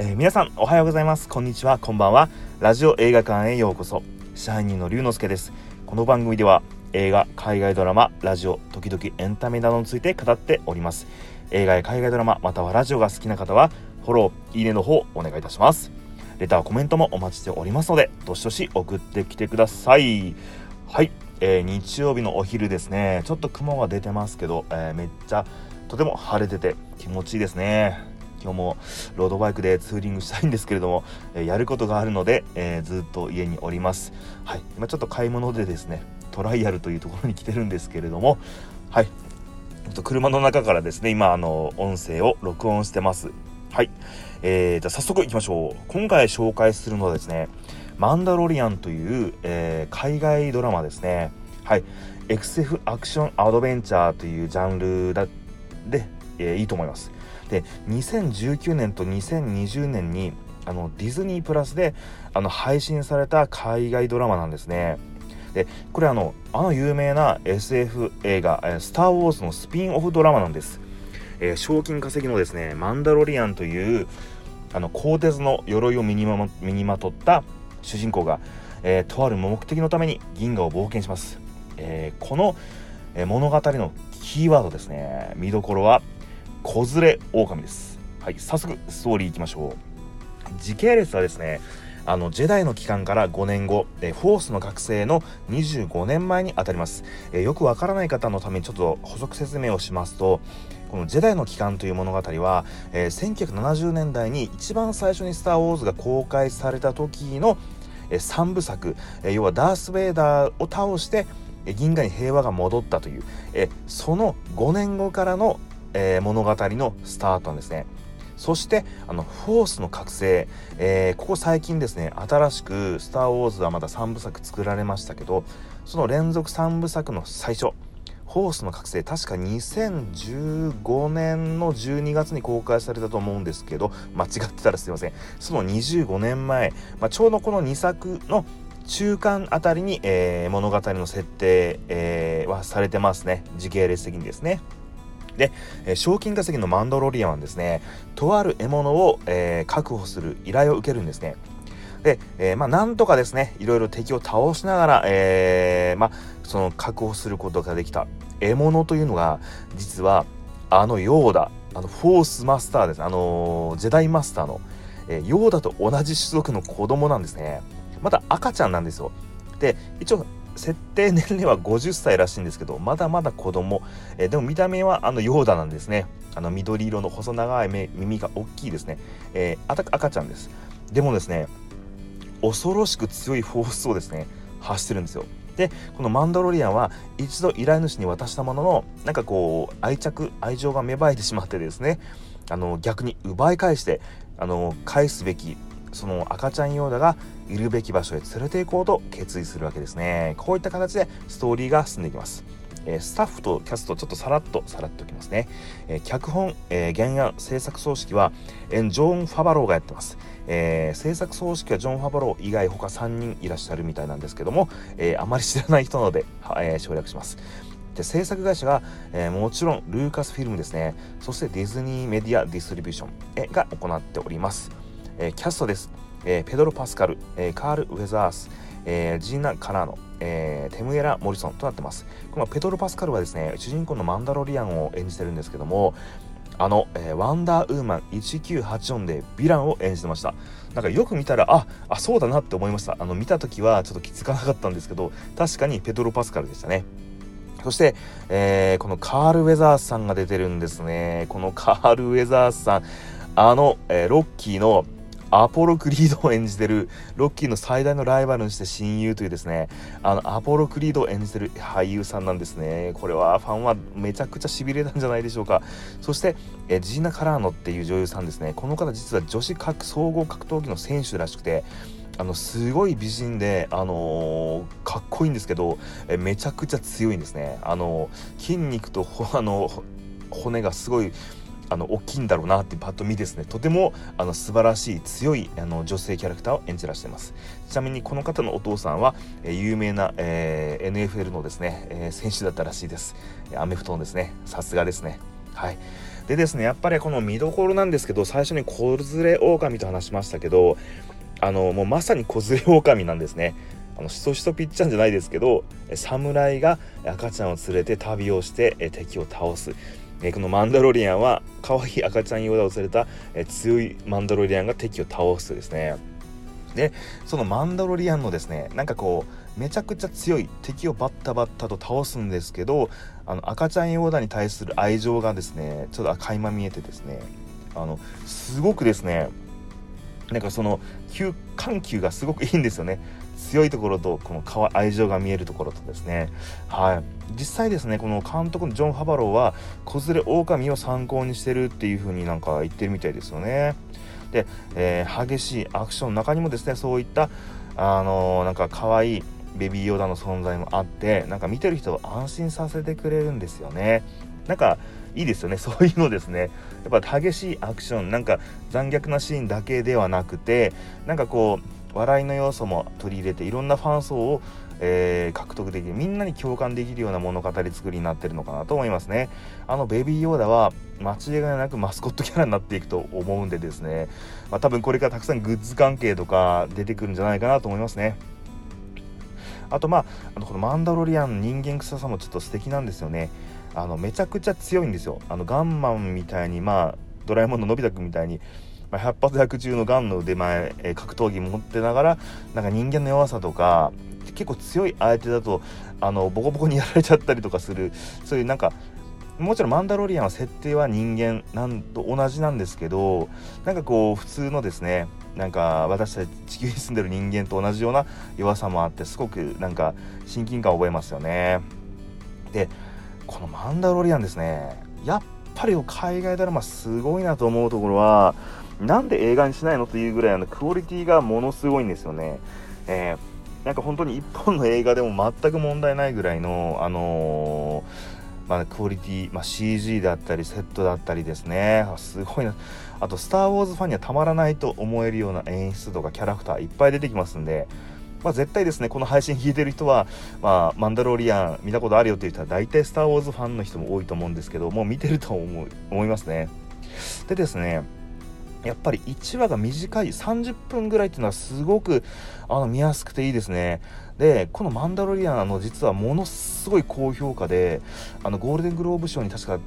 えー、皆さんおはようございます。こんにちは。こんばんは。ラジオ映画館へようこそ。支配人の龍之介です。この番組では映画海外ドラマラジオ時々エンタメなどについて語っております。映画や海外ドラマまたはラジオが好きな方はフォローいいねの方お願いいたします。レターコメントもお待ちしておりますのでどしどし送ってきてください。はい、えー、日曜日のお昼ですね。ちょっと雲が出てますけど、えー、めっちゃとても晴れてて気持ちいいですね。今日もロードバイクでツーリングしたいんですけれども、え、やることがあるので、えー、ずっと家におります。はい。今ちょっと買い物でですねトライアルというところに来てるんですけれどもはい。と車の中からですね今あの音声を録音してます。はい。えー、じゃ早速いきましょう。今回紹介するのはですねマンダロリアンという、えー、海外ドラマですね。はい。XF アクションアドベンチャーというジャンルだで、えー、いいと思います。で2019年と2020年にあのディズニープラスであの配信された海外ドラマなんですね。でこれあのあの有名な SF 映画「スター・ウォーズ」のスピンオフドラマなんです、えー、賞金稼ぎのですねマンダロリアンというあの鋼鉄の鎧を身にま身にまとった主人公が、えー、とある目的のために銀河を冒険します、えー、この、え物語のキーワードですね。見どころは子連れ狼です。はい早速ストーリーいきましょう。時系列はですねあのジェダイの期間から5年後えフォースの覚醒の25年前にあたります、えよくわからない方のためにちょっと補足説明をしますとこのジェダイの期間という物語は、えー、1970年代に一番最初に「スター・ウォーズ」が公開された時の、えー、3部作、えー、要はダース・ベイダーを倒して銀河に平和が戻ったという、えその5年後からのえー、物語のスタートですね。そしてあのフォースの覚醒、えー、ここ最近ですね新しく「スター・ウォーズ」はまだ3部作作られましたけどその連続3部作の最初フォースの覚醒確か2015年の12月に公開されたと思うんですけど間違ってたらすいませんその25年前、まあ、ちょうどこの2作の中間あたりに、えー、物語の設定、えー、はされてますね時系列的にですね。で、えー、賞金稼ぎのマンドロリアンはですねとある獲物を、えー、確保する依頼を受けるんですね。で、えー、まあなんとかですねいろいろ敵を倒しながら、えー、まあその確保することができた。獲物というのが実はあのヨーダあのフォースマスターですあのジェダイマスターの、えー、ヨーダと同じ種族の子供なんですね。まだ赤ちゃんなんですよ。で一応設定年齢は50歳らしいんですけどまだまだ子供、えー、でも見た目はあのヨーダなんですね。あの緑色の細長い目耳が大きいですね、えー、赤ちゃんです。でもですね恐ろしく強いフォースをですね発してるんですよ。でこのマンダロリアンは一度依頼主に渡したもののなんかこう愛着愛情が芽生えてしまってですねあの逆に奪い返してあの返すべきその赤ちゃんヨーダがいるべき場所へ連れて行こうと決意するわけですね。こういった形でストーリーが進んでいきます。えスタッフとキャストちょっとさらっとさらっておきますね、え脚本、え原案制作総指揮は、えジョン・ファバローがやってます、え、制作総指揮はジョン・ファバロー以外他3人いらっしゃるみたいなんですけども、え、あまり知らない人なので、省略します。で制作会社が、えー、もちろんルーカスフィルムですね。そしてディズニーメディアディストリビューションが行っております。えー、キャストです、えー、ペドロ・パスカル、えー、カール・ウェザース、えー、ジーナ・カナーノ、えー、テムエラ・モリソンとなってます。このペドロ・パスカルはですね主人公のマンダロリアンを演じてるんですけどもあの、えー、ワンダーウーマン1984でヴィランを演じてました。なんかよく見たらああそうだなって思いました。あの見た時はちょっと気づかなかったんですけど確かにペドロ・パスカルでしたね。そして、えー、このカール・ウェザースさんが出てるんですね。このカール・ウェザースさん。あの、えー、ロッキーのアポロ・クリードを演じてるロッキーの最大のライバルにして親友というですねあのアポロ・クリードを演じてる俳優さんなんですね。これはファンはめちゃくちゃしびれたんじゃないでしょうか。そしてえジーナ・カラーノっていう女優さんですね。この方実は女子格総合格闘技の選手らしくてあのすごい美人で、あのー、かっこいいんですけどえめちゃくちゃ強いんですね、あのー、筋肉とあの骨がすごいあの大きいんだろうなってパッと見ですね。とてもあの素晴らしい強いあの女性キャラクターを演じらしています。ちなみにこの方のお父さんは、え有名な、えー、NFL のですね、えー、選手だったらしいです。アメフトのですねさすがですね。はい。でですねやっぱりこの見どころなんですけど最初に子連れ狼と話しましたけどあのもうまさに子連れ狼なんですね。あのしそしそぴっちゃんじゃないですけど侍が赤ちゃんを連れて旅をして敵を倒す。えこのマンダロリアンは可愛い赤ちゃんヨーダを連れたえ強いマンダロリアンが敵を倒すですね。でそのマンダロリアンのですねなんかこうめちゃくちゃ強い敵をバッタバッタと倒すんですけどあの赤ちゃんヨーダに対する愛情がですねちょっと垣間見えてですねあのすごくですねなんかその緩急がすごくいいんですよね。強いところとこの愛情が見えるところとですね。はい。実際ですねこの監督のジョン・ファバローは子連れ狼を参考にしてるっていう風になんか言ってるみたいですよね。で、えー、激しいアクションの中にもですねそういったあのー、なんか可愛いベビーヨーダの存在もあってなんか見てる人を安心させてくれるんですよね。なんかいいですよね。そういうのですね。やっぱ激しいアクションなんか残虐なシーンだけではなくてなんかこう笑いの要素も取り入れていろんなファン層を、えー、獲得できるみんなに共感できるような物語作りになってるのかなと思いますね。あのベビーヨーダは間違いなくマスコットキャラになっていくと思うんでですね、まあ、多分これからたくさんグッズ関係とか出てくるんじゃないかなと思いますね。あとまああのこのマンダロリアン人間臭さもちょっと素敵なんですよね。あのめちゃくちゃ強いんですよ。あのガンマンみたいにまあドラえもんののび太くんみたいに、まあ、100発100中のガンの腕前、え、格闘技持ってながらなんか人間の弱さとか結構強い相手だとあのボコボコにやられちゃったりとかするそういうなんかもちろんマンダロリアンは設定は人間なんと同じなんですけどなんかこう普通のですねなんか私たち地球に住んでる人間と同じような弱さもあってすごくなんか親近感を覚えますよね。でこのマンダロリアンですねやっぱり海外ドラマすごいなと思うところはなんで映画にしないの？というぐらいのクオリティがものすごいんですよね。えー、なんか本当に1本の映画でも全く問題ないぐらいの、あのーまあ、クオリティ、まあ、CG だったりセットだったりですね。すごいな。あと「スター・ウォーズ」ファンにはたまらないと思えるような演出とかキャラクターいっぱい出てきますんで、まあ、絶対ですねこの配信聞いてる人は、まあ、マンダロリアン見たことあるよって言ったら大体「スター・ウォーズ」ファンの人も多いと思うんですけどもう見てると思う思いますね。でですねやっぱり1話が短い30分ぐらいっていうのはすごくあの見やすくていいですね。でこの「マンダロリアン」の実はものすごい高評価であのゴールデングローブ賞に確か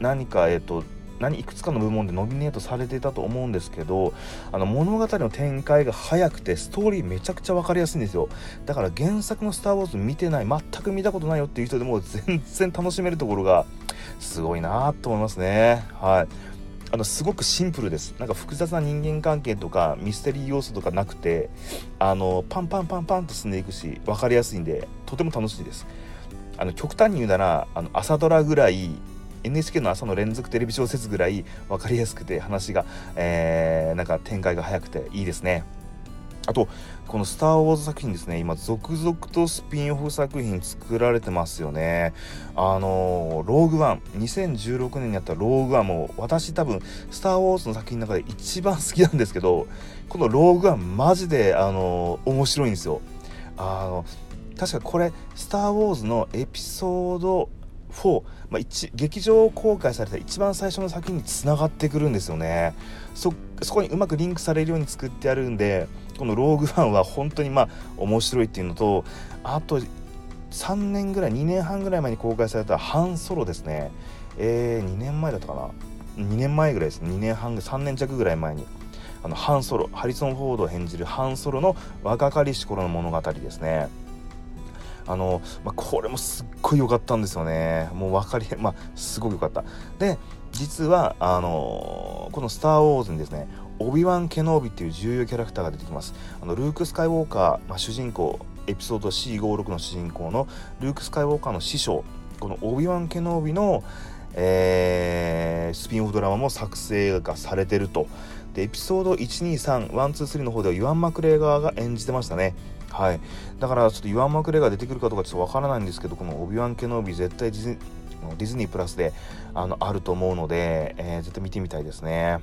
何かえっ、と何いくつかの部門でノミネートされていたと思うんですけどあの物語の展開が早くてストーリーめちゃくちゃ分かりやすいんですよ。だから原作の「スター・ウォーズ」見てない全く見たことないよっていう人でも全然楽しめるところがすごいなと思いますね。はい。あのすごくシンプルです。なんか複雑な人間関係とかミステリー要素とかなくてあのパンパンパンパンと進んでいくし分かりやすいんでとても楽しいです。あの極端に言うならあの朝ドラぐらい NHK の朝の連続テレビ小説ぐらい分かりやすくて話が、えー、なんか展開が早くていいですね。あとこの「スター・ウォーズ」作品ですね。今続々とスピンオフ作品作られてますよね。あのローグワン。2016年にやったローグワンも私多分「スター・ウォーズ」の作品の中で一番好きなんですけどこのローグワンマジであの面白いんですよ。あの確かこれ「スター・ウォーズ」のエピソード4、まあ、劇場公開された一番最初の作品につながってくるんですよね。そこにうまくリンクされるように作ってあるんでこの「ローグワン」は本当にまあ面白いっていうのとあと3年ぐらい2年半ぐらい前に公開された「ハンソロ」ですね。えー、2年前だったかな。2年前ぐらいです2年半3年弱ぐらい前に。あのハンソロハリソン・フォードを演じるハンソロの若かりし頃の物語ですね。あの、まあ、これもすっごい良かったんですよね。もう分かり まあすごく良かった。で実はあのこの「スター・ウォーズ」にですねオビワン・ケノービっていう重要キャラクターが出てきます。あのルーク・スカイウォーカー、まあ、主人公エピソード C56 の主人公のルーク・スカイウォーカーの師匠このオビワン・ケノービの、えー、スピンオフドラマも作成がされてると。でエピソード123123の方ではユアン・マクレーガーが演じてましたね。はい。だからちょっとイワン・マクレーガー出てくるかどうかちょっとわからないんですけどこのオビワン・ケノービ絶対ディズディズニープラスであのあると思うので、えー、絶対見てみたいですね。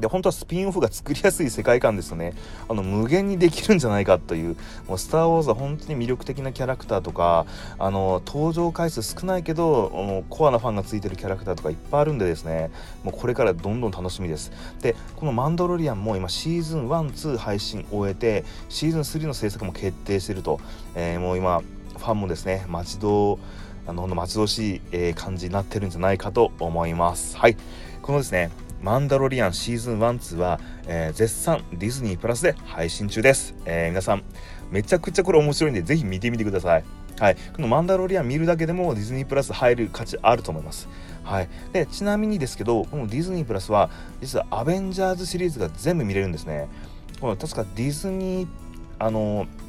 で本当はスピンオフが作りやすい世界観ですよね。あの無限にできるんじゃないかという。もうスター・ウォーズは本当に魅力的なキャラクターとかあの登場回数少ないけどコアなファンがついてるキャラクターとかいっぱいあるんでですね。もうこれからどんどん楽しみです。でこの「マンドロリアン」も今シーズン12配信終えてシーズン3の制作も決定してると、えー、もう今ファンもですね待ち遠あの待ち遠しい、感じになってるんじゃないかと思います。はい。このですねマンダロリアンシーズン1、2は、えー、絶賛ディズニープラスで配信中です。えー、皆さん、めちゃくちゃこれ面白いんで、ぜひ見てみてください。はい。このマンダロリアン見るだけでもディズニープラス入る価値あると思います。はい。で、ちなみにですけど、このディズニープラスは、実はアベンジャーズシリーズが全部見れるんですね。この確かディズニー、あのー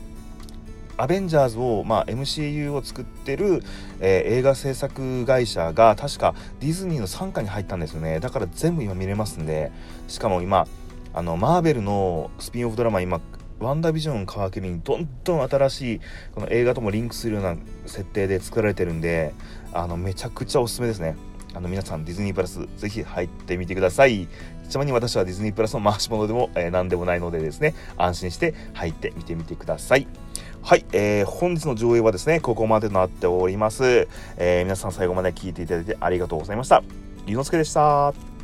アベンジャーズを、まあ、MCU を作ってる、えー、映画制作会社が確かディズニーの傘下に入ったんですよね。だから全部今見れますんで。しかも今あのマーベルのスピンオフドラマ今ワンダービジョン皮切りにどんどん新しいこの映画ともリンクするような設定で作られてるんであのめちゃくちゃおすすめですね。あの皆さんディズニープラスぜひ入ってみてください。ちなみに私はディズニープラスの回し物でも、えー、何でもないのでですね安心して入ってみてみてください。はい、えー、本日の上映はですね、ここまでとなっております。えー、皆さん最後まで聞いていただいてありがとうございました。龍之介でした。